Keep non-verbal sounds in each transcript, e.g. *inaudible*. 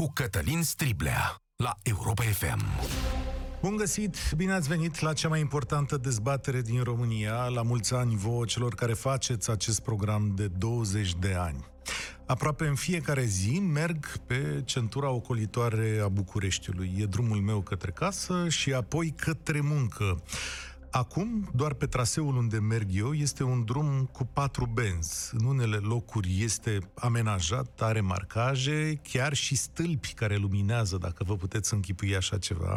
cu Cătălin Striblea la Europa FM. Bun găsit, bine ați venit la cea mai importantă dezbatere din România, la mulți ani vouă celor care faceți acest program de 20 de ani. Aproape în fiecare zi merg pe centura ocolitoare a Bucureștiului. E drumul meu către casă și apoi către muncă. Acum, doar pe traseul unde merg eu, este un drum cu patru benzi. În unele locuri este amenajat, are marcaje, chiar și stâlpi care luminează, dacă vă puteți închipui așa ceva.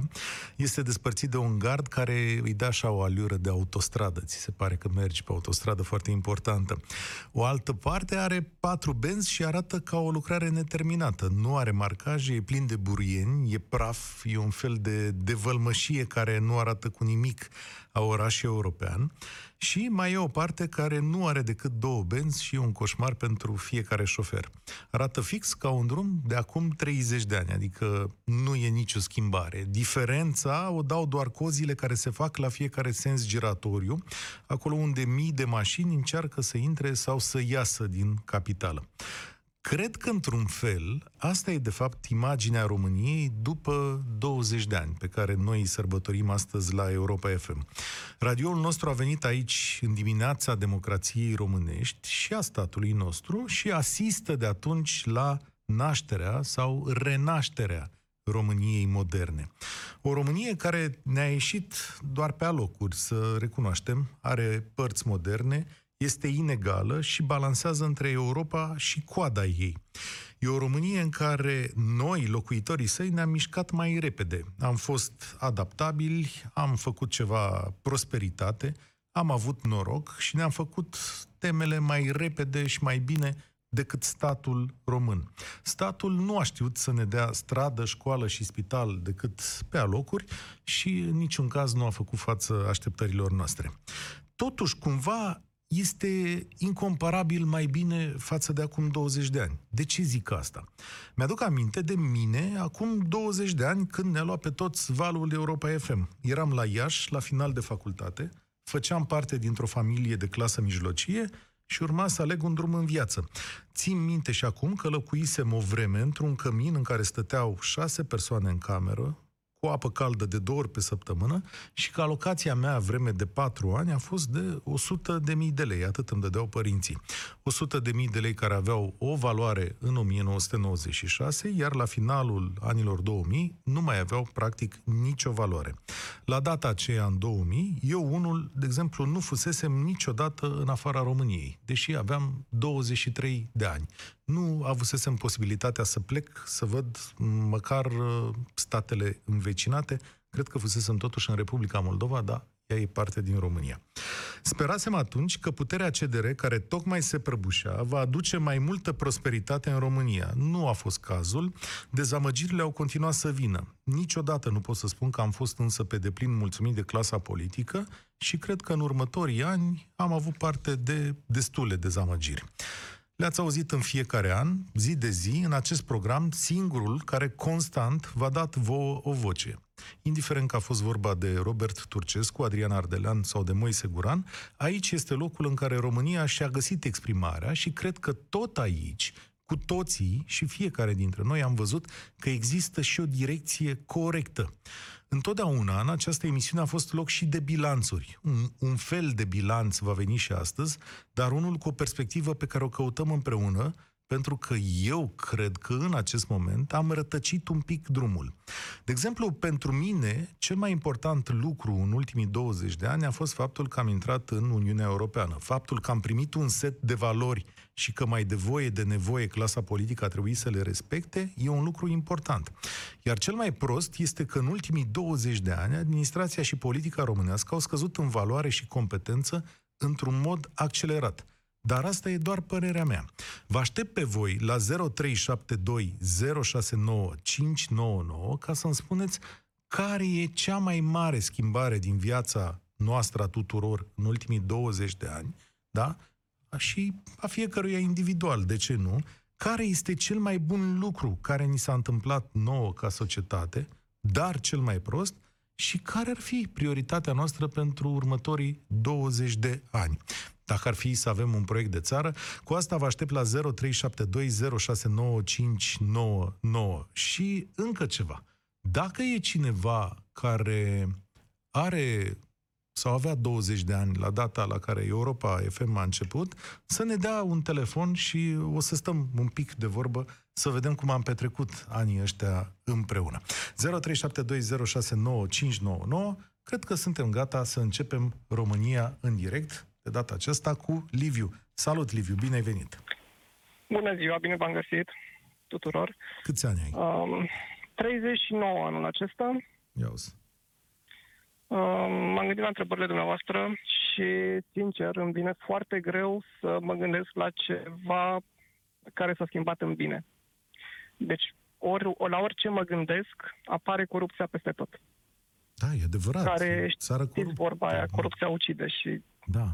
Este despărțit de un gard care îi dă așa o aliură de autostradă. Ți se pare că mergi pe autostradă foarte importantă. O altă parte are patru benzi și arată ca o lucrare neterminată. Nu are marcaje, e plin de burieni, e praf, e un fel de devălmășie care nu arată cu nimic a oraș european și mai e o parte care nu are decât două benzi și un coșmar pentru fiecare șofer. Arată fix ca un drum de acum 30 de ani, adică nu e nicio schimbare. Diferența o dau doar cozile care se fac la fiecare sens giratoriu, acolo unde mii de mașini încearcă să intre sau să iasă din capitală. Cred că, într-un fel, asta e, de fapt, imaginea României după 20 de ani, pe care noi îi sărbătorim astăzi la Europa FM. Radioul nostru a venit aici în dimineața democrației românești și a statului nostru și asistă de atunci la nașterea sau renașterea României moderne. O Românie care ne-a ieșit doar pe alocuri, să recunoaștem, are părți moderne, este inegală și balansează între Europa și coada ei. E o Românie în care noi, locuitorii săi, ne-am mișcat mai repede. Am fost adaptabili, am făcut ceva prosperitate, am avut noroc și ne-am făcut temele mai repede și mai bine decât statul român. Statul nu a știut să ne dea stradă, școală și spital decât pe alocuri și în niciun caz nu a făcut față așteptărilor noastre. Totuși, cumva, este incomparabil mai bine față de acum 20 de ani. De ce zic asta? Mi-aduc aminte de mine acum 20 de ani când ne-a luat pe toți valul Europa FM. Eram la Iași, la final de facultate, făceam parte dintr-o familie de clasă mijlocie și urma să aleg un drum în viață. Țin minte și acum că locuisem o vreme într-un cămin în care stăteau șase persoane în cameră, cu apă caldă de două ori pe săptămână și că alocația mea vreme de patru ani a fost de 100 de mii de lei, atât îmi dădeau părinții. 100 de mii de lei care aveau o valoare în 1996, iar la finalul anilor 2000 nu mai aveau practic nicio valoare. La data aceea, în 2000, eu unul, de exemplu, nu fusesem niciodată în afara României, deși aveam 23 de ani nu avusesem posibilitatea să plec, să văd măcar uh, statele învecinate. Cred că fusesem totuși în Republica Moldova, dar ea e parte din România. Sperasem atunci că puterea CDR, care tocmai se prăbușea, va aduce mai multă prosperitate în România. Nu a fost cazul, dezamăgirile au continuat să vină. Niciodată nu pot să spun că am fost însă pe deplin mulțumit de clasa politică și cred că în următorii ani am avut parte de destule dezamăgiri. Le-ați auzit în fiecare an, zi de zi, în acest program, singurul care constant v-a dat vouă o voce. Indiferent că a fost vorba de Robert Turcescu, Adrian Ardelean sau de Moise Guran, aici este locul în care România și-a găsit exprimarea și cred că tot aici, cu toții și fiecare dintre noi am văzut că există și o direcție corectă. Întotdeauna în această emisiune a fost loc și de bilanțuri. Un, un fel de bilanț va veni și astăzi, dar unul cu o perspectivă pe care o căutăm împreună, pentru că eu cred că în acest moment am rătăcit un pic drumul. De exemplu, pentru mine, cel mai important lucru în ultimii 20 de ani a fost faptul că am intrat în Uniunea Europeană. Faptul că am primit un set de valori și că mai de voie de nevoie clasa politică a trebuit să le respecte, e un lucru important. Iar cel mai prost este că în ultimii 20 de ani administrația și politica românească au scăzut în valoare și competență într-un mod accelerat. Dar asta e doar părerea mea. Vă aștept pe voi la 0372 069 599 ca să-mi spuneți care e cea mai mare schimbare din viața noastră a tuturor în ultimii 20 de ani, da? Și a fiecăruia individual, de ce nu? Care este cel mai bun lucru care ni s-a întâmplat nouă ca societate, dar cel mai prost, și care ar fi prioritatea noastră pentru următorii 20 de ani. dacă ar fi să avem un proiect de țară. Cu asta vă aștept la 0372069599. Și încă ceva. Dacă e cineva care are sau avea 20 de ani la data la care Europa FM a început, să ne dea un telefon și o să stăm un pic de vorbă să vedem cum am petrecut anii ăștia împreună. 0372069599 Cred că suntem gata să începem România în direct, de data aceasta cu Liviu. Salut, Liviu, bine ai venit! Bună ziua, bine v-am găsit tuturor! Câți ani ai? Um, 39 anul acesta. Ia uzi. Um, m-am gândit la întrebările dumneavoastră și, sincer, îmi vine foarte greu să mă gândesc la ceva care s-a schimbat în bine. Deci, ori, la orice mă gândesc, apare corupția peste tot. Da, e adevărat. Care, Țară știți corupt. vorba aia, corupția ucide și Da.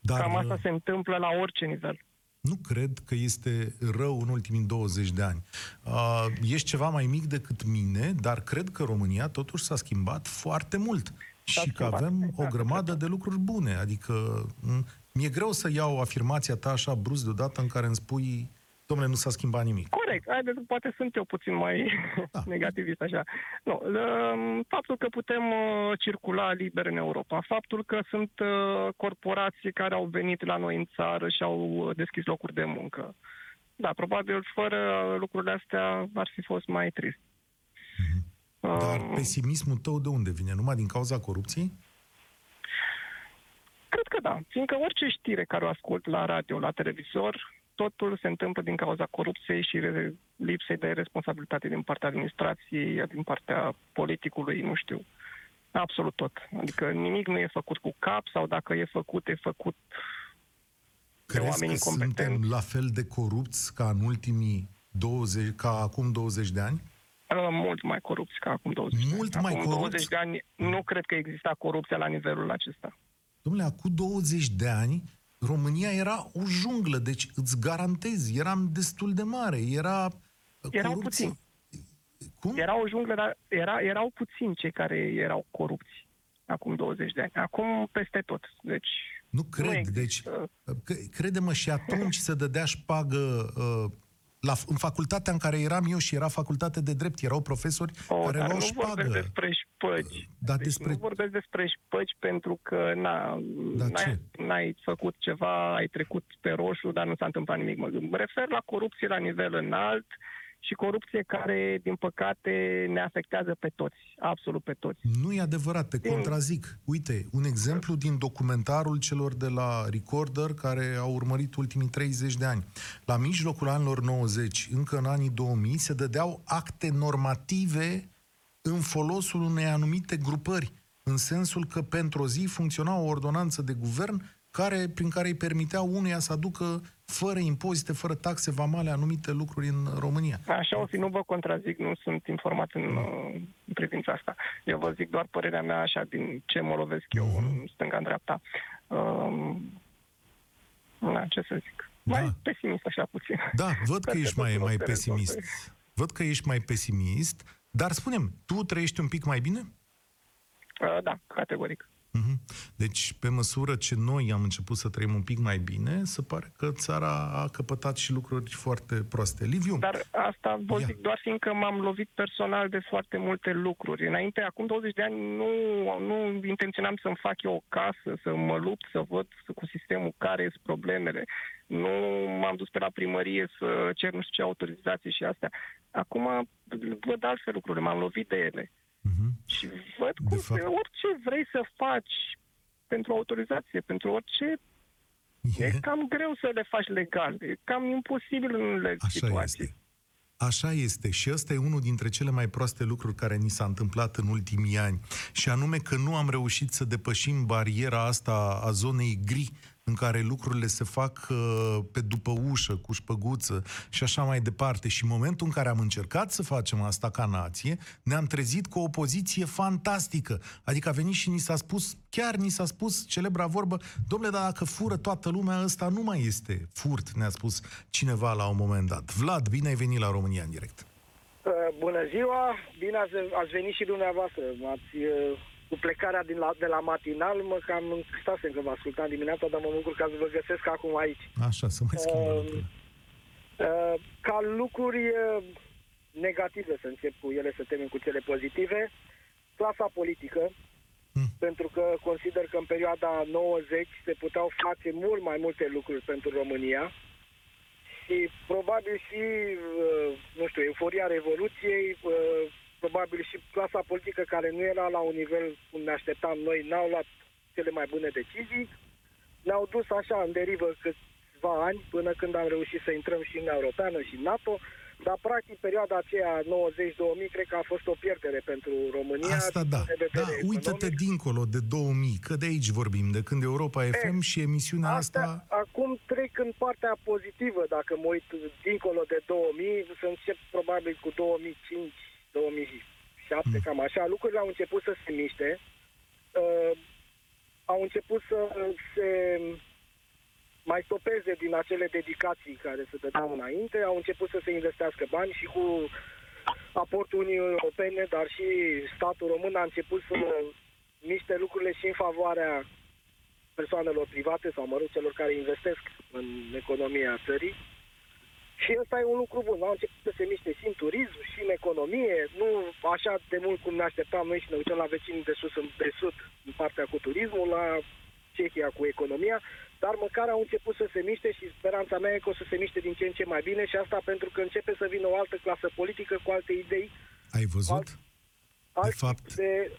Dar cam asta se întâmplă la orice nivel. Nu cred că este rău în ultimii 20 de ani. Uh, ești ceva mai mic decât mine, dar cred că România totuși s-a schimbat foarte mult. Și că schimbat, avem o exact, grămadă de lucruri bune. Adică m- mi-e greu să iau afirmația ta așa brusc deodată în care îmi spui domnule, nu s-a schimbat nimic. Corect. Haideți, poate sunt eu puțin mai Da. *laughs* negativist așa. Nu, um, faptul că putem uh, circula liber în Europa, faptul că sunt uh, corporații care au venit la noi în țară și au uh, deschis locuri de muncă. Da, probabil fără lucrurile astea ar fi fost mai trist. Dar Um, pesimismul tău de unde vine? Numai din cauza corupției? Cred că da, fiindcă orice știre care o ascult la radio, la televizor, totul se întâmplă din cauza corupției și re- lipsei de responsabilitate din partea administrației, din partea politicului, nu știu. Absolut tot. Adică nimic nu e făcut cu cap sau dacă e făcut, e făcut Crezi că oameni incompetenți. suntem la fel de corupți ca în ultimii 20, ca acum 20 de ani? uh, mult mai corupți ca acum 20 de ani. Mult mai acum 20 corupți? de ani nu cred că exista corupția la nivelul acesta. Domnule, acum 20 de ani, România era o junglă, deci îți garantez, eram destul de mare, era Erau corupție. puțini. Cum? Era o junglă, dar era, erau puțini cei care erau corupți acum 20 de ani. Acum peste tot. Deci Nu cred, există. deci, că, crede-mă, și atunci se dădea șpagă uh, la, în facultatea în care eram eu și era facultate de drept, erau profesori O, care dar luau nu șpagă. vorbesc despre șpăgi. Dar Deci despre... Nu vorbesc despre șpăgi pentru că na, Dar n-ai, ce? n-ai făcut ceva, ai trecut pe roșu, dar nu s-a întâmplat nimic. Mă, mă refer la corupție la nivel înalt și corupție care, din păcate, ne afectează pe toți, absolut pe toți. Nu e adevărat, te Din- contrazic. Uite, un exemplu din documentarul celor de la Recorder care au urmărit ultimii 30 de ani. La mijlocul anilor 90, încă în anii 2000, se dădeau acte normative în folosul unei anumite grupări, în sensul că pentru o zi funcționa o ordonanță de guvern care, prin care îi permitea unuia să aducă fără impozite, fără taxe vamale, anumite lucruri în România. Așa o fi, nu vă contrazic, nu sunt informat în, uh, în privința asta. Eu vă zic doar părerea mea așa din ce mă lovesc eu Mhm. în stânga, în dreapta. Um, na, ce să zic. Da. Mai pesimist așa puțin. Da, văd că Sper ești că mai, totul o mai să pesimist. rezolve. Văd că ești mai pesimist, dar spunem, tu trăiești un pic mai bine? Uh, da, categoric. Mhm. Deci, pe măsură ce noi am început să trăim un pic mai bine, se pare că țara a căpătat și lucruri foarte proaste. Liviu, Dar asta vă Ia. zic doar fiindcă m-am lovit personal de foarte multe lucruri. Înainte, acum 20 de ani, nu, nu intenționam să-mi fac eu o casă, să mă lupt, să văd cu sistemul care sunt problemele. Nu m-am dus pe la primărie să cer nu știu ce autorizații și astea. Acum văd altfel lucrurile, m-am lovit de ele. Mhm. Și văd De cum fapt- se, orice vrei să faci pentru autorizație, pentru orice, e e, cam greu să le faci legal. E cam imposibil în unele așa situații. este. Așa este și ăsta e unul dintre cele mai proaste lucruri care ni s-a întâmplat în ultimii ani. Și anume că nu am reușit să depășim bariera asta a zonei gri în care lucrurile se fac uh, pe după ușă, cu șpăguță și așa mai departe. Și în momentul în care am încercat să facem asta ca nație, ne-am trezit cu o poziție fantastică. Adică a venit și ni s-a spus, chiar ni s-a spus celebra vorbă, domnule, dar dacă fură toată lumea, ăsta nu mai este furt, ne-a spus cineva la un moment dat. Vlad, bine ai venit la România în direct. Uh, Bună ziua, bine ați, ați venit și dumneavoastră. M-ați uh, cu plecarea din la, de la matinal, mă cam stasem că vă ascultam dimineața, dar mă bucur ca să vă găsesc acum aici. Așa, să mai schimbă Uh, lucrurile. Uh, ca lucruri uh, negative, să încep cu ele, să termin cu cele pozitive, clasa politică, Hmm. pentru că consider că în perioada 90 se puteau face mult mai multe lucruri pentru România și probabil și, uh, nu știu, euforia Revoluției, uh, probabil și clasa politică care nu era la un nivel cum ne așteptam noi, n-au luat cele mai bune decizii, ne-au dus așa în derivă câțiva ani până când am reușit să intrăm și în Europeană și în NATO, dar practic perioada aceea 90-2000 cred că a fost o pierdere pentru România. Asta din da, punct de vedere da, uită-te economic. dincolo de 2000, că de aici vorbim, de când Europa FM și emisiunea asta... Acum trec în partea pozitivă, dacă mă uit dincolo de 2000, să încep probabil cu 2005, 2007, Mm. cam așa. Lucrurile au început să se miște, uh, au început să se mai stopeze din acele dedicații care se dădeau înainte, au început să se investească bani și cu aportul Uniunii Europene, dar și statul român a început să miște lucrurile și în favoarea persoanelor private sau, mă rog, celor care investesc în economia țării. Și ăsta e un lucru bun. Au început să se miște și în turism, și în economie, nu așa de mult cum ne așteptam noi și ne uităm la vecinii de sus în, de sud, în partea cu turismul, la Cehia cu economia, dar măcar au început să se miște și speranța mea e că o să se miște din ce în ce mai bine și asta pentru că începe să vină o altă clasă politică cu alte idei, Ai văzut? alt fapt, tip de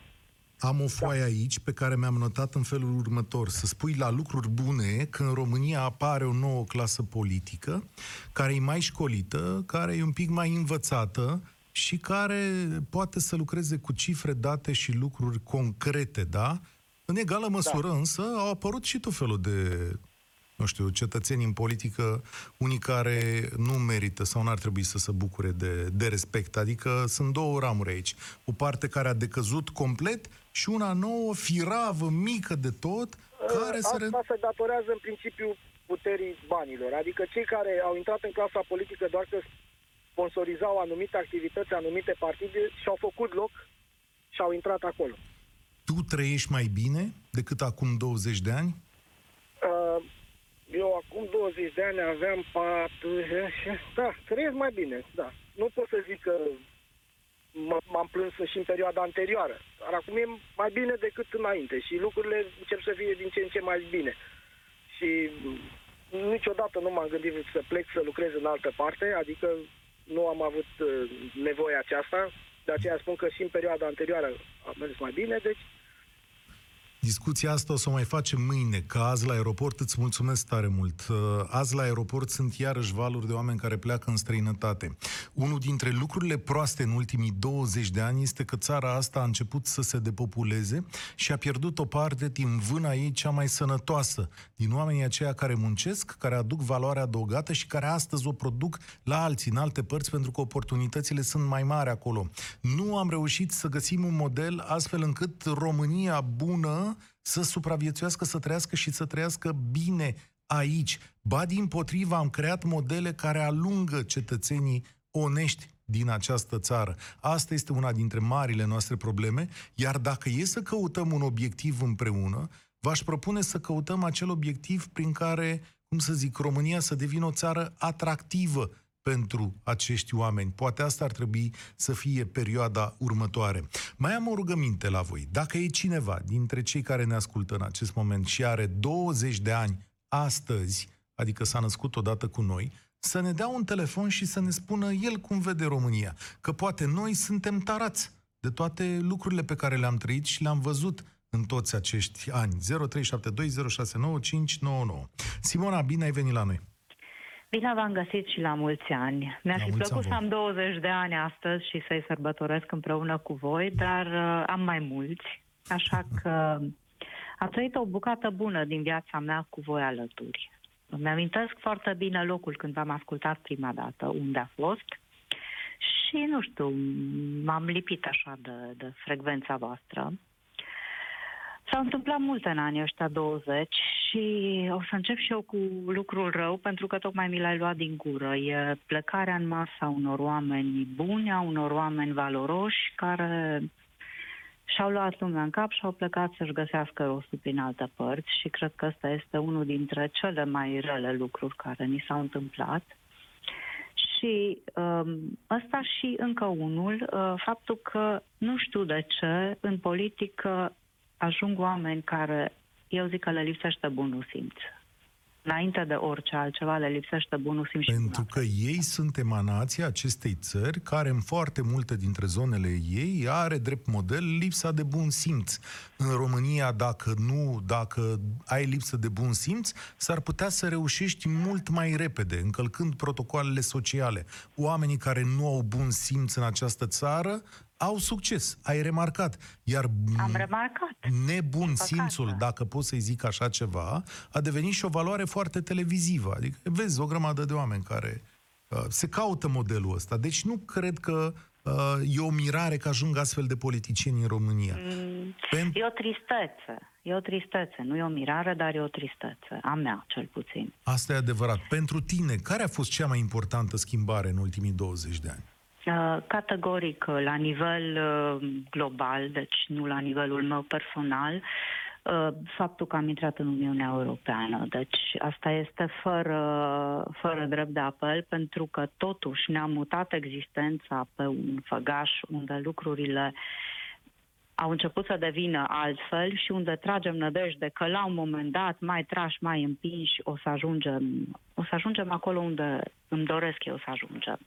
Am o foaie aici pe care mi-am notat în felul următor. Să spui la lucruri bune că în România apare o nouă clasă politică care e mai școlită, care e un pic mai învățată și care poate să lucreze cu cifre, date și lucruri concrete, da? În egală măsură, da. însă, au apărut și tot felul de, nu știu, cetățeni în politică, unii care nu merită sau n-ar trebui să se bucure de, de respect. Adică sunt două ramuri aici. O parte care a decăzut complet și una nouă, firavă, mică de tot, care se... Asta se datorează în principiu puterii banilor. Adică cei care au intrat în clasa politică doar că sponsorizau anumite activități, anumite partide și-au făcut loc și au intrat acolo. Tu trăiești mai bine decât acum 20 de ani? Uh, Eu acum 20 de ani aveam 40... *laughs* Da, trăiesc mai bine, da. Nu pot să zic că m- m-am plâns și în perioada anterioară. Dar acum e mai bine decât înainte și lucrurile încep să fie din ce în ce mai bine. Și mm, niciodată nu m-am gândit să plec să lucrez în altă parte, adică nu am avut uh, nevoia aceasta, de aceea spun că și în perioada anterioară a mers mai bine, deci Discuția asta o să o mai facem mâine, că azi la aeroport îți mulțumesc tare mult. Uh, Azi la aeroport sunt iarăși valuri de oameni care pleacă în străinătate. Unul dintre lucrurile proaste în ultimii 20 de ani este că țara asta a început să se depopuleze și a pierdut o parte din vâna ei cea mai sănătoasă, din oamenii aceia care muncesc, care aduc valoare adăugată și care astăzi o produc la alții, în alte părți, pentru că oportunitățile sunt mai mari acolo. Nu am reușit să găsim un model astfel încât România bună să supraviețuiască, să trăiască și să trăiască bine aici. Ba din potriva am creat modele care alungă cetățenii onești din această țară. Asta este una dintre marile noastre probleme, iar dacă e să căutăm un obiectiv împreună, v-aș propune să căutăm acel obiectiv prin care, cum să zic, România să devină o țară atractivă pentru acești oameni. Poate asta ar trebui să fie perioada următoare. Mai am o rugăminte la voi. Dacă e cineva dintre cei care ne ascultă în acest moment și are 20 de ani astăzi, adică s-a născut odată cu noi, să ne dea un telefon și să ne spună el cum vede România. Că poate noi suntem tarați de toate lucrurile pe care le-am trăit și le-am văzut în toți acești ani. 0372069599. Simona, bine ai venit la noi! Bine v-am găsit și la mulți ani. Mi-ar La fi mulți plăcut ani să am 20 de ani astăzi și să-i sărbătoresc împreună cu voi, dar uh, am mai mulți, așa că a trăit o bucată bună din viața mea cu voi alături. Îmi amintesc foarte bine locul când v-am ascultat prima dată, unde a fost și, nu știu, m-am lipit așa de, de frecvența voastră. S-au întâmplat multe în anii ăștia 20 și o să încep și eu cu lucrul rău, pentru că tocmai mi l-ai luat din gură. E plecarea în masă a unor oameni buni, a unor oameni valoroși, care și-au luat lumea în cap și au plecat să-și găsească rostul prin alte părți și cred că ăsta este unul dintre cele mai rele lucruri care ni s-au întâmplat. Și um, ăsta și încă unul, uh, faptul că nu știu de ce în politică ajung oameni care, eu zic că le lipsește bunul simț înainte de orice altceva, le lipsește bunul simț Pentru și că ei sunt emanația acestei țări care în foarte multe dintre zonele ei are drept model lipsa de bun simț. În România, dacă nu, dacă ai lipsă de bun simț, s-ar putea să reușești mult mai repede, încălcând protocoalele sociale. Oamenii care nu au bun simț în această țară au succes, ai remarcat. Iar Am remarcat. nebun simțul, dacă pot să-i zic așa ceva, a devenit și o valoare foarte televizivă. Adică vezi o grămadă de oameni care uh, se caută modelul ăsta. Deci nu cred că uh, e o mirare că ajung astfel de politicieni în România. Mm, Pentru- E o tristețe. E o tristețe. Nu e o mirare, dar e o tristețe. A mea, cel puțin. Asta e adevărat. Pentru tine, care a fost cea mai importantă schimbare în ultimii 20 de ani? Uh, Categoric, uh, la nivel uh, global, deci nu la nivelul meu personal, uh, faptul că am intrat în Uniunea Europeană. Deci asta este fără, fără drept de apel, pentru că totuși ne-am mutat existența pe un făgaș unde lucrurile au început să devină altfel și unde tragem nădejde că la un moment dat, mai trași, mai împinși, o să ajungem, o să ajungem acolo unde îmi doresc eu să ajungem.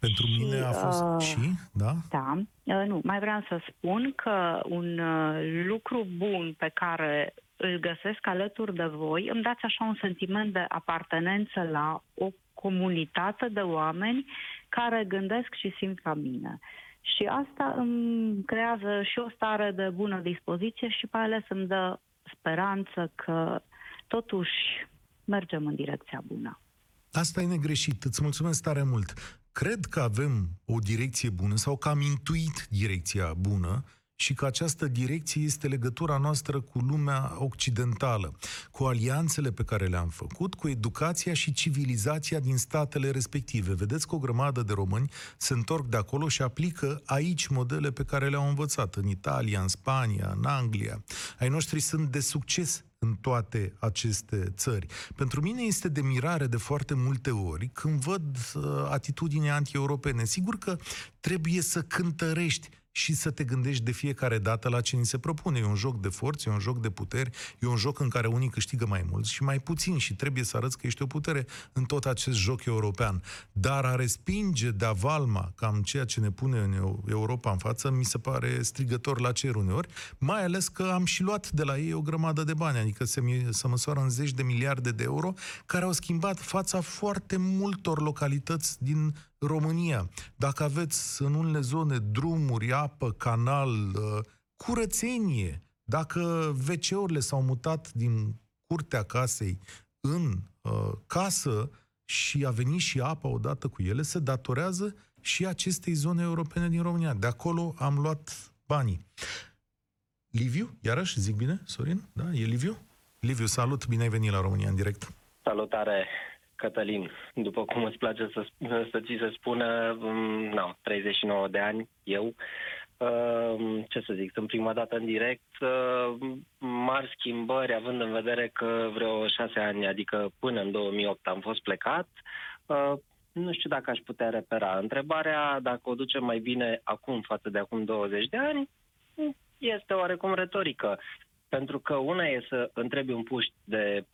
Pentru Și, mine a fost uh, și, da? Da, uh, nu, mai vreau să spun că un uh, lucru bun pe care îl găsesc alături de voi, îmi dați așa un sentiment de apartenență la o comunitate de oameni care gândesc și simt ca mine. Și asta îmi creează și o stare de bună dispoziție și mai ales îmi dă speranță că totuși mergem în direcția bună. Asta e negreșit. Îți mulțumesc tare mult. Cred că avem o direcție bună sau că am intuit direcția bună și că această direcție este legătura noastră cu lumea occidentală, cu alianțele pe care le-am făcut, cu educația și civilizația din statele respective. Vedeți că o grămadă de români se întorc de acolo și aplică aici modele pe care le-au învățat, în Italia, în Spania, în Anglia. Ai noștri sunt de succes în toate aceste țări. Pentru mine este de mirare de foarte multe ori când văd uh, atitudini anti-europene. Sigur că trebuie să cântărești și să te gândești de fiecare dată la ce ni se propune. E un joc de forțe, e un joc de puteri, e un joc în care unii câștigă mai mult și mai puțin și trebuie să arăți că ești o putere în tot acest joc european. Dar a respinge de avalma cam ceea ce ne pune în Eu- Europa în față, mi se pare strigător la cer uneori, mai ales că am și luat de la ei o grămadă de bani, adică se, mi- se măsoară în zeci de miliarde de euro, care au schimbat fața foarte multor localități din România. Dacă aveți în unele zone drumuri, apă, canal, uh, curățenie, dacă WC-urile s-au mutat din curtea casei în uh, casă și a venit și apa odată cu ele, se datorează și acestei zone europene din România. De acolo am luat banii. Liviu, iarăși, zic bine, Sorin? Da, e Liviu? Liviu, salut, bine ai venit la România în direct. Salutare, Cătălin. După cum îți place să, să ți se spună, mm, na, 39 de ani, eu. Uh, Ce să zic, sunt prima dată în direct. uh, Mari schimbări, având în vedere că vreo șase ani, adică până în 2008 am fost plecat. Uh, Nu știu dacă aș putea repera. Întrebarea, dacă o ducem mai bine acum față de acum 20 de ani, este oarecum retorică. Pentru că una e să întrebi un puști de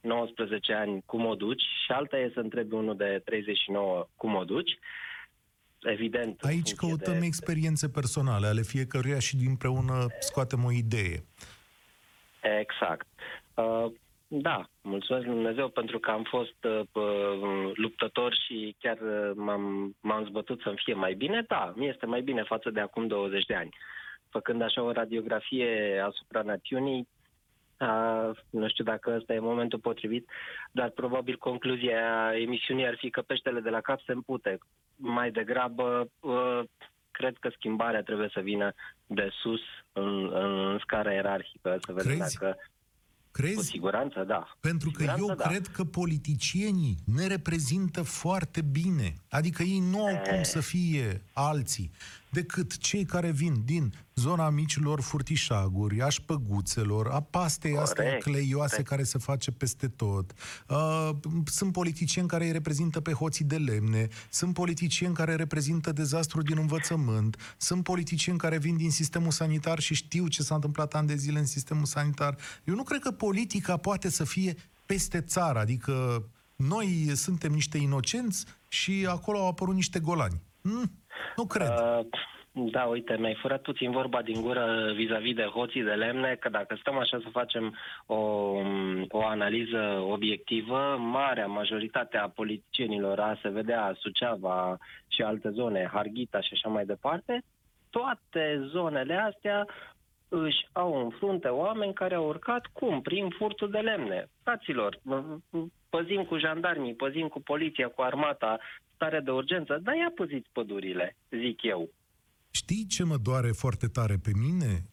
19 ani cum o duci și alta e să întrebi unul de 39 cum o duci. Evident. în Aici funcție căutăm de... experiențe personale ale fiecăruia și dinpreună scoatem o idee. Exact. Uh, da, mulțumesc Lui Dumnezeu pentru că am fost uh, p- luptător și chiar uh, m-am, m-am zbătut să-mi fie mai bine. Da, mi este mai bine față de acum 20 de ani. Făcând așa o radiografie asupra națiunii, uh, nu știu dacă ăsta e momentul potrivit, dar probabil concluzia emisiunii ar fi că peștele de la cap se împute. Mai degrabă, uh, cred că schimbarea trebuie să vină de sus în, în scara ierarhică, să vedem Crezi? dacă cu Crezi? siguranță, da. Pentru că Siguranță, eu da. cred că politicienii ne reprezintă foarte bine. Adică ei nu au cum să fie alții. Decât cei care vin din zona micilor furtișaguri, a șpăguțelor, a pastei Corect, astea cleioase corect. care se face peste tot. Uh, sunt politicieni care îi reprezintă pe hoții de lemne, sunt politicieni care reprezintă dezastru din învățământ, sunt politicieni care vin din sistemul sanitar și știu ce s-a întâmplat ani de zile în sistemul sanitar. Eu nu cred că politica poate să fie peste țară, adică noi suntem niște inocenți și acolo au apărut niște golani. Mm, nu cred. Uh, da, uite, mi-ai furat puțin vorba din gură vis-a-vis de hoții de lemne, că dacă stăm așa să facem o, o analiză obiectivă, marea majoritate a politicienilor, a se vedea Suceava și alte zone, Harghita și așa mai departe, toate zonele astea își au în frunte oameni care au urcat cum? Prin furtul de lemne. Fraților, păzim cu jandarmii, păzim cu poliția, cu armata, stare de urgență, dar ia păziți pădurile, zic eu. Știi ce mă doare foarte tare pe mine?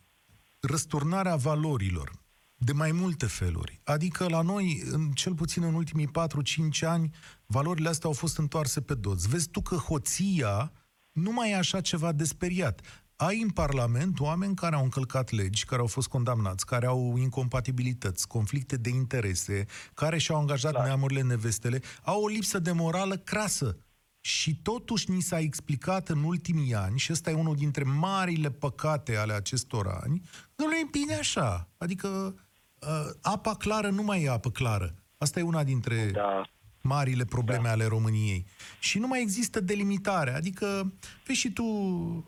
Răsturnarea valorilor. De mai multe feluri. Adică la noi, în, cel puțin în ultimii 4-5 ani, valorile astea au fost întoarse pe dos. Vezi tu că hoția nu mai e așa ceva de speriat. Ai în Parlament oameni care au încălcat legi, care au fost condamnați, care au incompatibilități, conflicte de interese, care și-au angajat Clar. neamurile nevestele, au o lipsă de morală crasă. Și totuși ni s-a explicat în ultimii ani, și ăsta e unul dintre marile păcate ale acestor ani, că nu e bine așa. Adică uh, apa clară nu mai e apă clară. Asta e una dintre Da, marile probleme da. ale României. Și nu mai există delimitare. Adică, vezi și tu,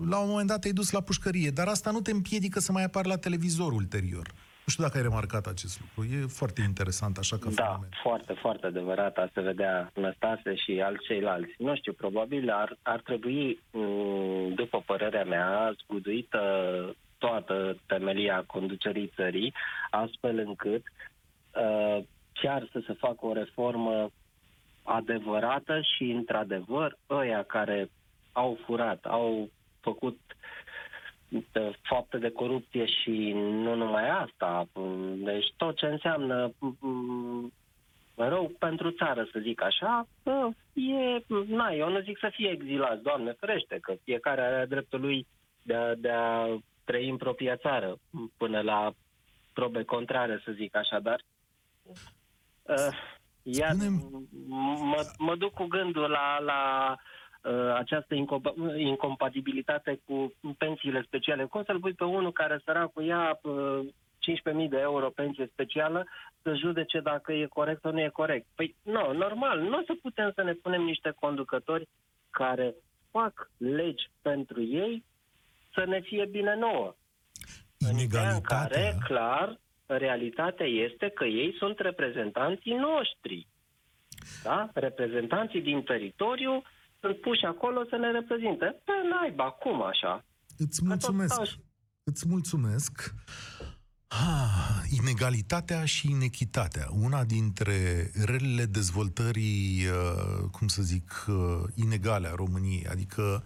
la un moment dat te-ai dus la pușcărie, dar asta nu te împiedică să mai apari la televizor ulterior. Nu știu dacă ai remarcat acest lucru. E foarte interesant așa că da, fenomen. foarte, foarte adevărat. Asta se vedea Năstase și al ceilalți. Nu știu, probabil ar, ar trebui, m, după părerea mea, zguduită toată temelia conducerii țării, astfel încât uh, chiar să se facă o reformă adevărată și, într-adevăr, ăia care au furat, au făcut de fapte de corupție și nu numai asta. Deci tot ce înseamnă m, rău pentru țară, să zic așa, bă, e, na, eu nu zic să fie exilați, Doamne ferește, că fiecare are dreptul lui de a, de a trăi în propria țară, până la probe contrare, să zic așa, dar uh, iar Spune-mi- mă, mă duc cu gândul la, la uh, această incompa- incompatibilitate cu pensiile speciale. Cum să-l pui pe unul care săracul ia uh, 15.000 de euro pensie specială să judece dacă e corect sau nu e corect? Păi, nu, normal, nu o să putem să ne punem niște conducători care fac legi pentru ei să ne fie bine nouă. În ideea în care, Inegalitatea, clar, realitatea este că ei sunt reprezentanții noștri. Da? Reprezentanții din teritoriu sunt puși acolo să ne reprezinte. Pe naiba, cum așa? îți Că tot mulțumesc. stau și- Îți mulțumesc. Ah, inegalitatea și inechitatea. Una dintre relele dezvoltării, uh, cum să zic, uh, inegale a României. Adică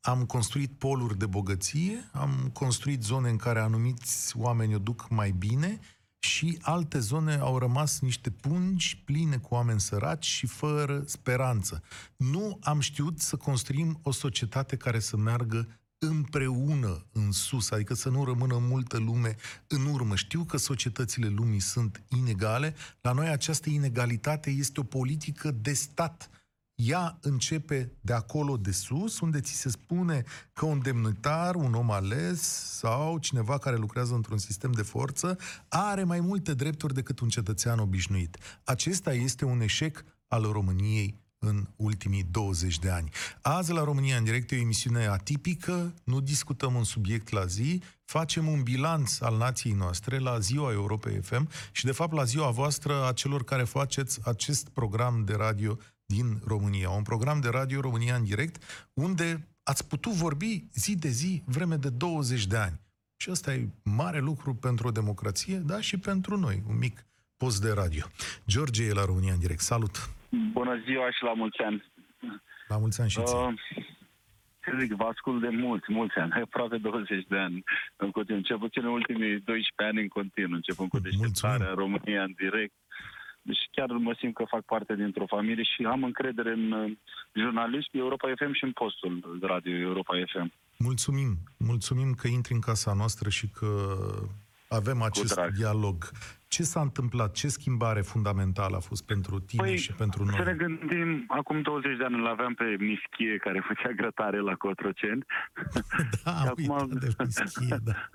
am construit poluri de bogăție, am construit zone în care anumiți oameni o duc mai bine și alte zone au rămas niște pungi pline cu oameni săraci și fără speranță. Nu am știut să construim o societate care să meargă împreună în sus, adică să nu rămână multă lume în urmă. Știu că societățile lumii sunt inegale, la noi această inegalitate este o politică de stat. Ea începe de acolo de sus, unde ți se spune că un demnitar, un om ales sau cineva care lucrează într-un sistem de forță are mai multe drepturi decât un cetățean obișnuit. Acesta este un eșec al României în ultimii 20 de ani. Azi la România în direct e o emisiune atipică, nu discutăm un subiect la zi, facem un bilanț al nației noastre la ziua Europei FM și de fapt la ziua voastră a celor care faceți acest program de radio din România. Un program de radio România în direct unde ați putut vorbi zi de zi vreme de 20 de ani. Și ăsta e mare lucru pentru o democrație, da, și pentru noi, un mic post de radio. George e la România în direct. Salut! Bună ziua și la mulți ani. La mulți ani și ție. Uh, ce zic, vă ascult de mulți, mulți ani, *laughs* aproape 20 de ani în continuu, cel puțin în ultimii 12 ani în continuu, începând cu Mulțumim. deșteptarea în România în direct. Deci chiar mă simt că fac parte dintr-o familie și am încredere în uh, jurnaliști Europa FM și în postul radio Europa FM. Mulțumim. Mulțumim că intri în casa noastră și că avem acest drag. dialog. Ce s-a întâmplat? Ce schimbare fundamentală a fost pentru tine Păi, și pentru noi? Să ne gândim, acum 20 de ani îl aveam pe Mischie, care făcea grătare la Cotroceni. *laughs* Da, Și uite, acum- de mischie, da.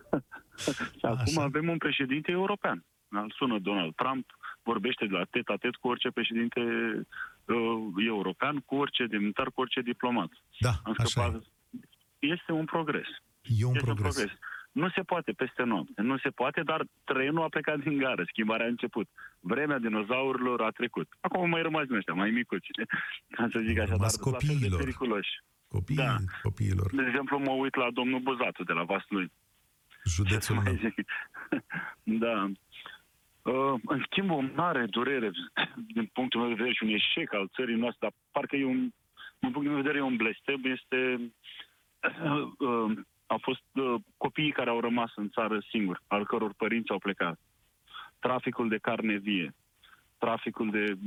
*laughs* Și acum Așa. avem un președinte european. Îl sună Donald Trump, vorbește de la tet a tet cu orice președinte uh, european, cu orice demnitar, cu orice diplomat. Da, Am așa scăpat. e. Este un progres. E un este progres. un progres. Nu se poate peste noapte. Nu se poate, dar trenul a plecat din gară. Schimbarea a început. Vremea dinozaurilor a trecut. Acum au mai rămas din ăștia, mai micuți. Ca să zic Au așa, dar rămas la fel de copiilor. periculoși. Copiii, Da. copiilor. De exemplu, mă uit la domnul Buzatu de la Vaslui. Județul Mai meu. zic. *laughs* da. Uh, în schimb, o mare durere, din punctul meu de vedere, și un eșec al țării noastre, dar parcă e un, din punctul meu de vedere, e un blestem, este uh, uh, au fost uh, copiii care au rămas în țară singuri, al căror părinți au plecat. Traficul de carne vie, traficul de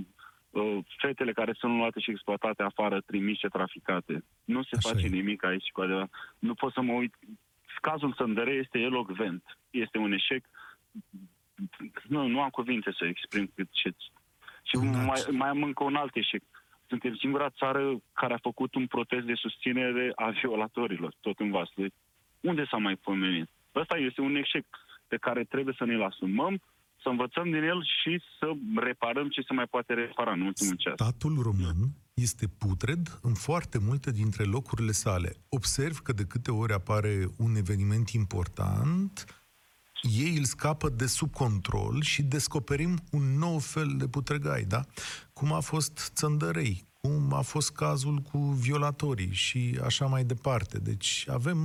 uh, fetele care sunt luate și exploatate afară, trimise, traficate. Nu se Așa face e. nimic aici cu adevărat. Nu pot să mă uit. Cazul Sândărei este elocvent. Este un eșec. Nu, nu am cuvinte să exprim cât ce... Și Un mai, act. mai am încă un alt eșec. Suntem singura țară care a făcut un protest de susținere a violatorilor, tot în Vaslui. Unde s-a mai pomenit? Ăsta este un eșec pe care trebuie să ne-l asumăm, să învățăm din el și să reparăm ce se mai poate repara în ultimul ceas. Statul român este putred în foarte multe dintre locurile sale. Observ că de câte ori apare un eveniment important, ei îl scapă de sub control și descoperim un nou fel de putregai, da? Cum a fost Țăndărei, cum a fost cazul cu violatorii și așa mai departe. Deci avem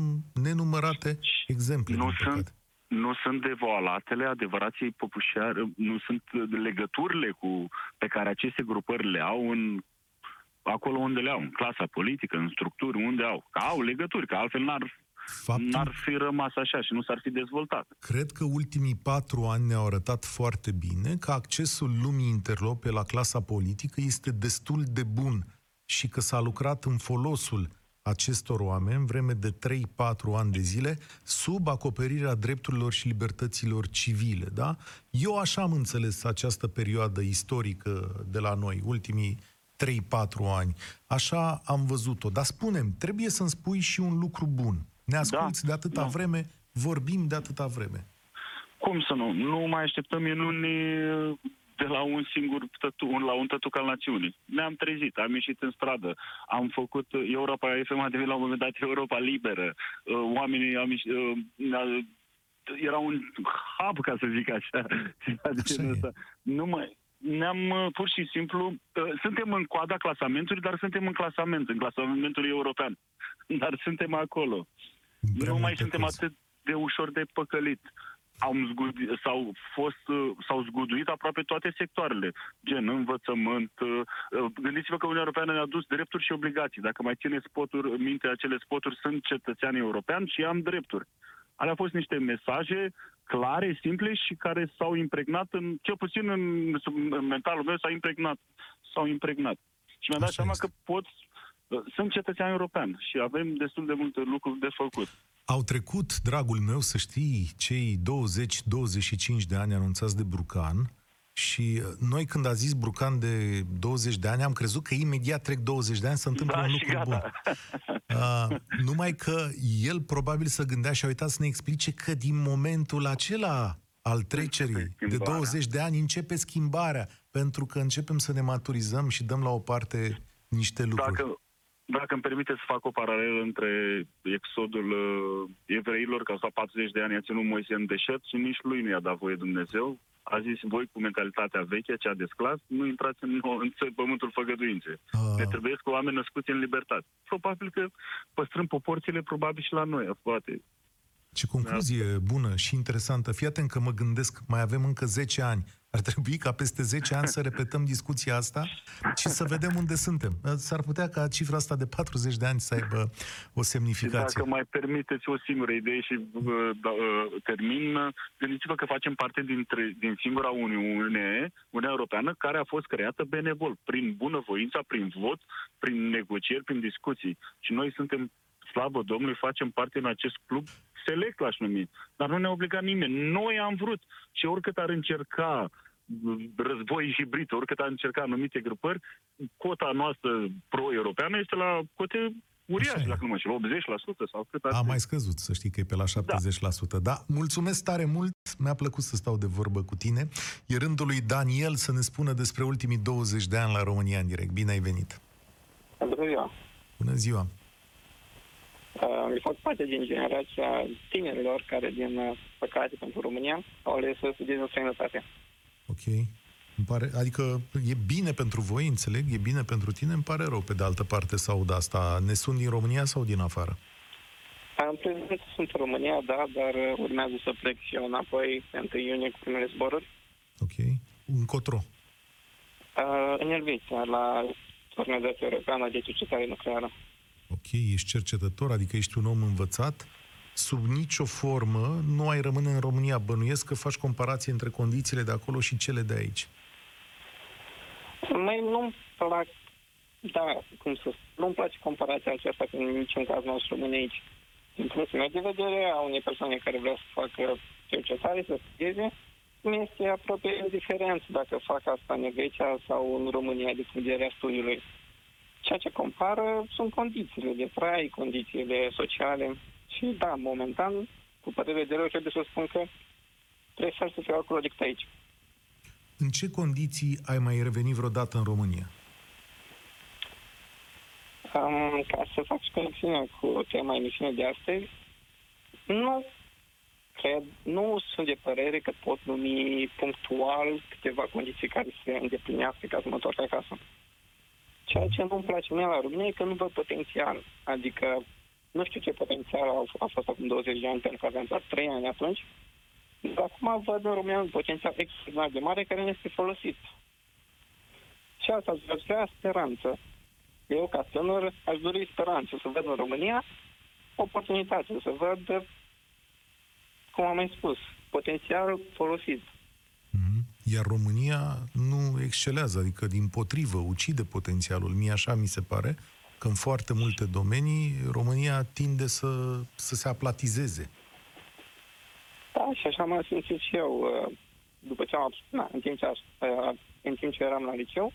nenumărate exemple, Nu din sunt, păcate. nu sunt devoalatele adevărației popușare, nu sunt legăturile cu, pe care aceste grupări le au în acolo unde le au, în clasa politică, în structuri, unde au. Că au legături, că altfel n-ar, Faptul n-ar fi rămas așa și nu s-ar fi dezvoltat. Cred că ultimii patru ani ne-au arătat foarte bine că accesul lumii interlope la clasa politică este destul de bun și că s-a lucrat în folosul acestor oameni vreme de 3-4 ani de zile sub acoperirea drepturilor și libertăților civile, da? Eu așa am înțeles această perioadă istorică de la noi, ultimii 3-4 ani. Așa am văzut-o. Dar spunem, trebuie să-mi spui și un lucru bun. Ne asculți de atâta da. vreme, vorbim de atâta vreme. Cum să nu? Nu mai așteptăm minuni de la un singur tătu, la un tătuc al națiunii. Ne-am trezit, am ieșit în stradă, am făcut Europa FM a devenit la un moment dat Europa liberă. Uh, Oamenii am ieșit, uh, uh, era un hub, ca să zic așa. ceva de Așa genul e. ăsta. Nu mai, ne-am uh, pur și simplu, uh, suntem în coada clasamentului, dar suntem în clasament, în clasamentul european. Dar suntem acolo. Prea nu mai multe suntem căzi. atât de ușor de păcălit. Am zgudi, s-au, fost, uh, s-au zguduit aproape toate sectoarele, gen învățământ. uh, uh, Gândiți-vă că Uniunea Europeană ne-a dus drepturi și obligații. Dacă mai țineți spoturi, minte acele spoturi, sunt cetățean european și am drepturi. Alea au fost niște mesaje clare, simple și care s-au impregnat, în, cel puțin în, în mentalul meu, s-au impregnat. S-au impregnat. Și mi-am dat Așa seama este. că pot, uh, sunt cetățean european și avem destul de multe lucruri de făcut. Au trecut, dragul meu, să știi, cei 20-25 de ani anunțați de Brucan și uh, noi când a zis Brucan de 20 de ani am crezut că imediat trec 20 de ani să întâmplă Da, un și lucru gata. bun. Uh, numai că el probabil să gândea și a uitat să ne explice că din momentul acela al trecerii de schimbarea. 20 de ani începe schimbarea, pentru că începem să ne maturizăm și dăm la o parte niște lucruri. Dacă, dacă îmi permite să fac o paralelă între exodul uh, evreilor, care sau 40 de ani a ținut Moise în deșert și nici lui nu i-a dat voie Dumnezeu, a zis voi cu mentalitatea veche, cea de sclav, nu intrați în, în țări, pământul făgăduințe. Ah. Ne trebuie cu oameni născuți în libertate. Probabil că păstrăm proporțiile, probabil și la noi, poate. Ce concluzie bună și interesantă. Fii atent că mă gândesc, mai avem încă 10 ani. Ar trebui ca peste 10 ani să repetăm discuția asta și să vedem unde suntem. S-ar putea ca cifra asta de 40 de ani să aibă o Și semnificație. dacă mai permiteți o singură idee și uh, da, uh, termin, uh, gândiți-vă că facem parte dintre, din singura Uniune, Uniunea Europeană, care a fost creată benevol, prin bunăvoința, prin vot, prin negocieri, prin discuții. Și noi suntem slavă Domnului, facem parte în acest club select, l-aș numi. Dar nu ne-a obligat nimeni. Noi am vrut și oricât ar încerca război hibrid, oricât ar încerca anumite grupări, cota noastră pro-europeană este la cote uriașe, dacă nu mă știu, 80% sau cât ar A mai scăzut, să știi că e pe la 70%. Da. da, mulțumesc tare mult, mi-a plăcut să stau de vorbă cu tine. E rândul lui Daniel să ne spună despre ultimii 20 de ani la România în direct. Bine ai venit! Bună ziua! Bună ziua! Uh, fac parte din generația tinerilor care, din uh, păcate pentru România, au ales să studieze în străinătate. Ok. Îmi pare, adică e bine pentru voi, înțeleg, e bine pentru tine, îmi pare rău pe de altă parte să aud asta. Ne sunt din România sau din afară? În prezent sunt în România, da, dar uh, urmează să plec și eu înapoi pe 1 iunie cu primele zboruri. Ok. Încotro? Uh, în Elveția, la Organizația Europeană de Cercetare Nucleară. Ok, ești cercetător, adică ești un om învățat. Sub nicio formă nu ai rămâne în România. Bănuiesc că faci comparație între condițiile de acolo și cele de aici. Mai nu-mi plac, da, cum să nu-mi place comparația aceasta, că în niciun caz nu aș rămâne aici. Din punctul meu de vedere, a unei persoane care vrea să facă cercetare, să studieze, mi este aproape indiferent dacă fac asta în Grecia sau în România de punct de vedere studiului. Ceea ce compară sunt condițiile de trai, condițiile sociale. Și da, momentan, cu părere de rău, trebuie să spun că prefer să fiu acolo decât aici. În ce condiții ai mai revenit vreodată în România? Um, ca să fac și conexiunea cu tema emisiunii de astăzi, nu cred, nu sunt de părere că pot numi punctual câteva condiții care se îndeplinească ca să mă întorc acasă. Ceea ce nu-mi place mie la România e că nu văd potențial. Adică nu știu ce potențial a, a fost acum 20 de ani, pentru că aveam doar 3 ani atunci. Dar acum văd în România un potențial extraordinar de mare care nu este folosit. Și asta îți vrea speranță. Eu, ca tânăr, aș dori speranță să văd în România oportunitate, să văd, cum am mai spus, potențial folosit. Mm-hmm. Iar România nu excelează, adică din potrivă ucide potențialul. Mie așa mi se pare că în foarte multe domenii România tinde să, să se aplatizeze. Da, și așa m-am simțit și eu. Uh, după ce am, na, în, timp ce, uh, în timp ce eram la liceu,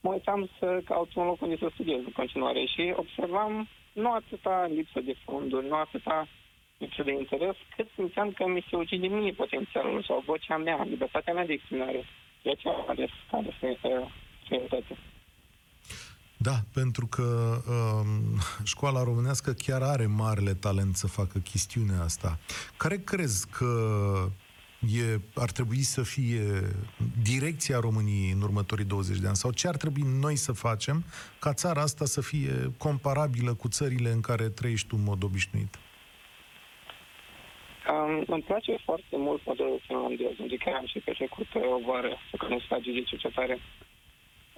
mă uitam să caut un loc unde să studiez în continuare și observam nu atâta lipsă de fonduri, nu atâta lipsă de interes, cât simțeam că mi se ucide mie potențialul sau vocea mea, libertatea mea de exprimare. De aceea am ales care străinătate. Da, pentru că um, școala românească chiar are marele talent să facă chestiunea asta. Care crezi că e, ar trebui să fie direcția României în următorii 20 de ani? Sau ce ar trebui noi să facem ca țara asta să fie comparabilă cu țările în care trăiești tu în mod obișnuit? Um, îmi place foarte mult modelul finlandez, unde chiar am și petrecut o vară să când stagii de cercetare.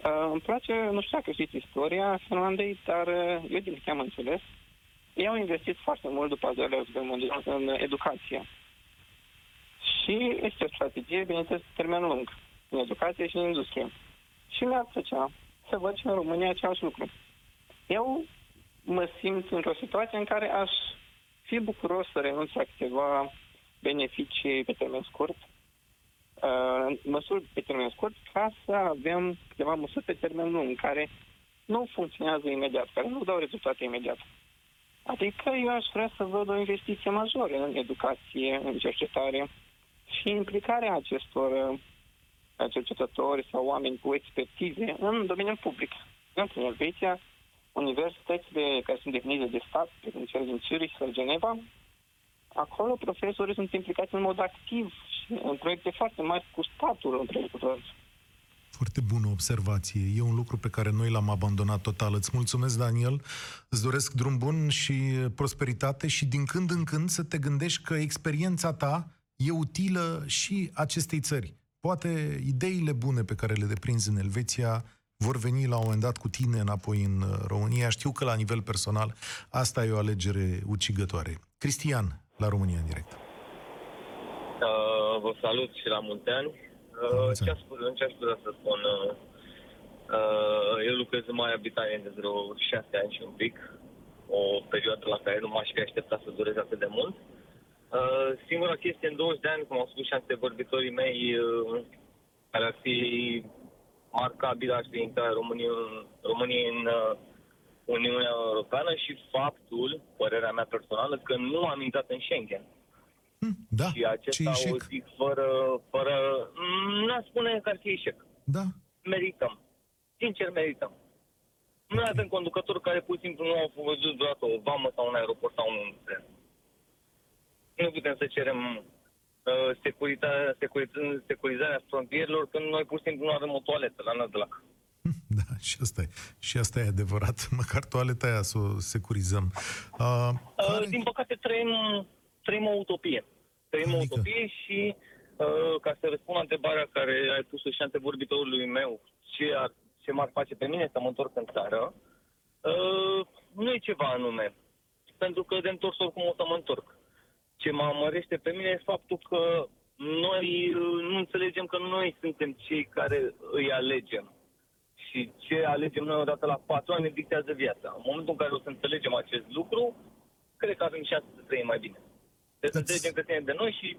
Uh, îmi place, nu știu dacă știți istoria Finlandei, dar uh, eu din câte am înțeles, ei au investit foarte mult după al doilea război mondial în educație. Și este o strategie, bineînțeles, termen lung, în educație și în industrie. Și mi-ar plăcea să văd și în România același lucru. Eu mă simt într-o situație în care aș fi bucuros să renunț la câteva beneficii pe termen scurt, uh, măsuri pe termen scurt, ca să avem câteva măsuri pe termen lung, care nu funcționează imediat, care nu dau rezultate imediat. Adică eu aș vrea să văd o investiție majoră în educație, în cercetare și implicarea acestor uh, cercetători sau oameni cu expertize în domeniul public. În Elveția, universitățile care sunt definite de stat, precum cele din Zurich sau Geneva, acolo profesorii sunt implicați în mod activ și în proiecte foarte mari cu statul în proiectul foarte bună observație. E un lucru pe care noi l-am abandonat total. Îți mulțumesc, Daniel. Îți doresc drum bun și prosperitate și din când în când să te gândești că experiența ta e utilă și acestei țări. Poate ideile bune pe care le deprinzi în Elveția vor veni la un moment dat cu tine înapoi în uh, România. Știu că la nivel personal asta e o alegere ucigătoare. Cristian, la România în direct. Uh, vă salut și la mulți ani. Uh, ce, aș, ce aș putea să spun? Uh, uh, eu lucrez în Marea Britanie de vreo șase ani și un pic. o perioadă la care nu m-aș fi așteptat să dureze atât de mult. Uh, singura chestie în 20 de ani, cum au spus și antevorbitorii mei, uh, care ar fi marcabilă, ar fi intrarea României, României în uh, Uniunea Europeană și faptul, părerea mea personală, că nu am intrat în Schengen. Hm, Da, Și ce acesta o eșec. zic fără, fără... Nu spune că ar fi eșec. Da, Merităm. Sincer, merităm. Noi avem conducători care pur și simplu nu au văzut vreodată o vamă sau un aeroport sau un tren. Nu putem să cerem uh, securita- securi- securizarea frontierelor când noi pur și simplu nu avem o toaletă la Nădlac. da, și asta e. Și asta e adevărat. *laughs* Măcar toaleta aia să o securizăm. Uh, Uh, care... din păcate trăim, trăim o utopie. Trăim o Adică? utopie și uh, ca să răspund la întrebarea care ai pus-o și antevorbitorului meu, ce, ar, ce m-ar face pe mine să mă întorc în țară, uh, nu e ceva anume. Pentru că de întors oricum o să mă întorc. Ce mă amărește pe mine e faptul că noi uh, nu înțelegem că noi suntem cei care îi alegem. Și ce alegem noi odată la patru ani ne dictează viața. În momentul în care o să înțelegem acest lucru, cred că avem șanse să trăim mai bine. Trebuie să Îți- înțelegem că ține de noi și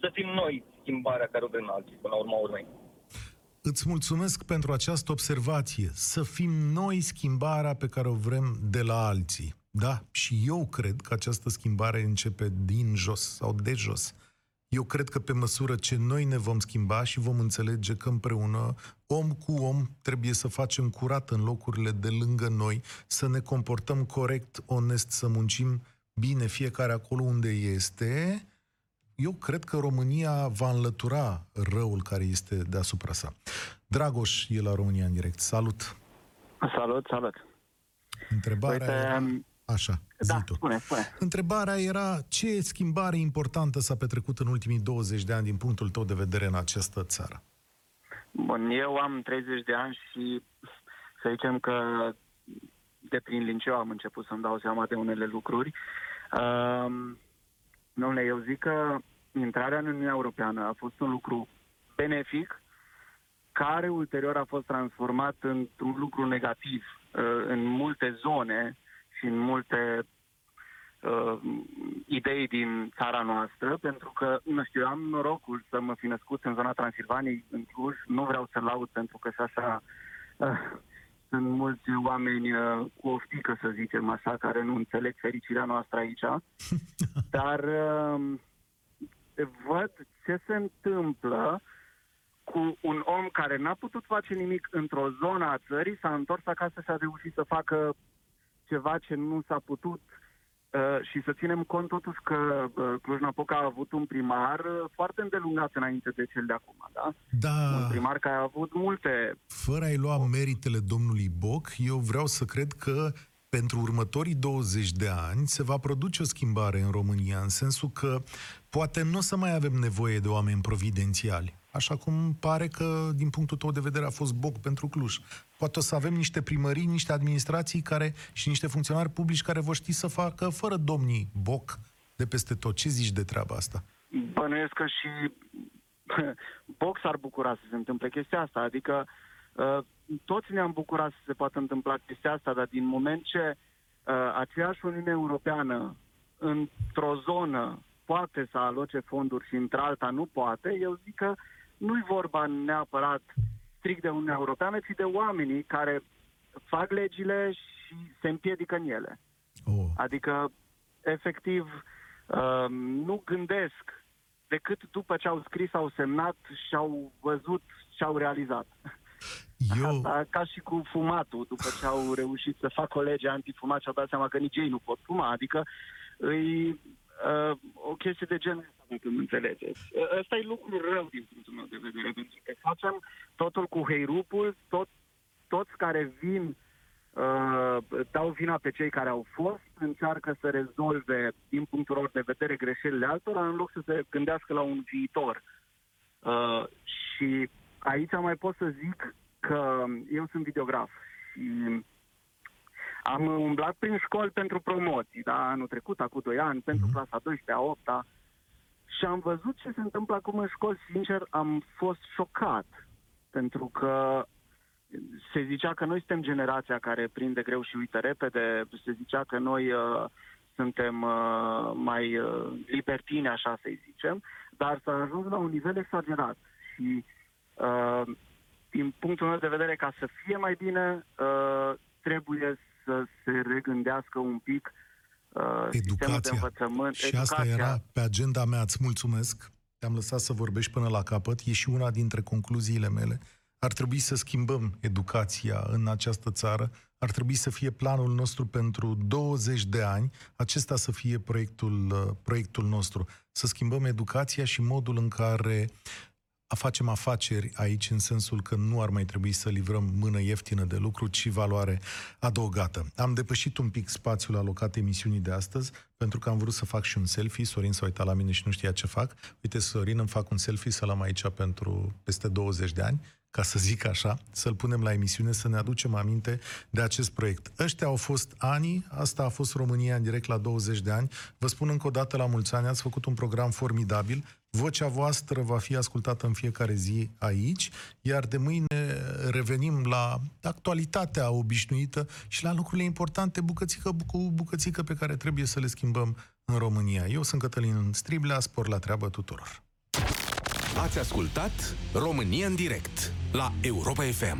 să fim noi schimbarea care o vrem alții până la urma urmei. Îți mulțumesc pentru această observație. Să fim noi schimbarea pe care o vrem de la alții. Da, și eu cred că această schimbare începe din jos sau de jos. Eu cred că pe măsură ce noi ne vom schimba și vom înțelege că împreună, om cu om, trebuie să facem curat în locurile de lângă noi, să ne comportăm corect, onest, să muncim bine fiecare acolo unde este, eu cred că România va înlătura răul care este deasupra sa. Dragoș e la România în direct. Salut! Salut, salut. Întrebarea Uite, era... Așa, zi Da, tu. spune, spune. Întrebarea era ce schimbare importantă s-a petrecut în ultimii 20 de ani din punctul tău de vedere în această țară? Bun, eu am 30 de ani și să zicem că de prin liceu am început să-mi dau seama de unele lucruri. Um, Domnule, eu zic că intrarea în Uniunea Europeană a fost un lucru benefic, care ulterior a fost transformat într-un lucru negativ uh, în multe zone și în multe uh, idei din țara noastră, pentru că, nu știu, eu am norocul să mă fi născut în zona Transilvaniei, în Cluj, nu vreau să laud pentru că și așa uh, sunt mulți oameni uh, cu oftică, să zicem așa, care nu înțeleg fericirea noastră aici, *laughs* dar uh, văd ce se întâmplă cu un om care n-a putut face nimic într-o zonă a țării, s-a întors acasă și a reușit să facă ceva ce nu s-a putut. uh, și să ținem cont totuși că uh, Cluj-Napoca a avut un primar uh, foarte îndelungat înainte de cel de acum, da? Un Da, primar care a avut multe... fără a-i lua meritele domnului Boc, eu vreau să cred că pentru următorii 20 de ani se va produce o schimbare în România, în sensul că poate nu o să mai avem nevoie de oameni providențiali, așa cum pare că, din punctul tău de vedere, a fost Boc pentru Cluj. Poate o să avem niște primării, niște administrații care, și niște funcționari publici care vor ști să facă fără domnii Boc de peste tot. Ce zici de treaba asta? Bănuiesc că și *laughs* Box ar bucura să se întâmple chestia asta, adică uh, toți ne-am bucurat să se poată întâmpla chestia asta, dar din moment ce uh, aceeași Uniune Europeană într-o zonă poate să aloce fonduri și într-alta nu poate, eu zic că nu-i vorba neapărat strict de Uniunea Europeană, ci de oamenii care fac legile și se împiedică în ele. Oh. Adică, efectiv, uh, nu gândesc decât după ce au scris, au semnat și au văzut și au realizat. Eu, Asta ca și cu fumatul, după ce au reușit să facă o lege antifumat și au dat seama că nici ei nu pot fuma. Adică îi, uh, o chestie de genul ăsta, dacă nu înțelegeți. Uh, Ăsta e lucru rău din punctul meu de vedere, pentru că facem totul cu heirupul, tot, toți care vin uh, dau vina pe cei care au fost, încearcă să rezolve din punctul lor de vedere greșelile altora, în loc să se gândească la un viitor. Uh, și aici mai pot să zic că eu sunt videograf și am umblat prin școli pentru promoții, da, anul trecut, acum 2 ani, pentru clasa 12 a 8 -a, și am văzut ce se întâmplă acum în școli, sincer, am fost șocat. Pentru că se zicea că noi suntem generația care prinde greu și uită repede, se zicea că noi uh, suntem uh, mai uh, libertini, așa să-i zicem, dar s-a ajuns la un nivel exagerat. Și uh, din punctul meu de vedere, ca să fie mai bine, uh, trebuie să se regândească un pic uh, sistemul de Educația. învățământ. Și asta era pe agenda mea, îți mulțumesc. Te-am lăsat să vorbești până la capăt. E și una dintre concluziile mele. Ar trebui să schimbăm educația în această țară. Ar trebui să fie planul nostru pentru 20 de ani. Acesta să fie proiectul, uh, proiectul nostru. Să schimbăm educația și modul în care a facem afaceri aici, în sensul că nu ar mai trebui să livrăm mână ieftină de lucru, ci valoare adăugată. Am depășit un pic spațiul alocat emisiunii de astăzi, pentru că am vrut să fac și un selfie. Sorin s-a uitat la mine și nu știa ce fac. Uite, Sorin, îmi fac un selfie să-l am aici pentru peste 20 de ani, ca să zic așa, să-l punem la emisiune, să ne aducem aminte de acest proiect. Ăștia au fost ani, asta a fost România în direct la 20 de ani. Vă spun încă o dată la mulți ani, ați făcut un program formidabil, Vocea voastră va fi ascultată în fiecare zi aici, iar de mâine revenim la actualitatea obișnuită și la lucrurile importante, bucățică cu bucățică pe care trebuie să le schimbăm în România. Eu sunt Cătălin Striblea, spor la treabă tuturor. Ați ascultat România în direct la Europa FM.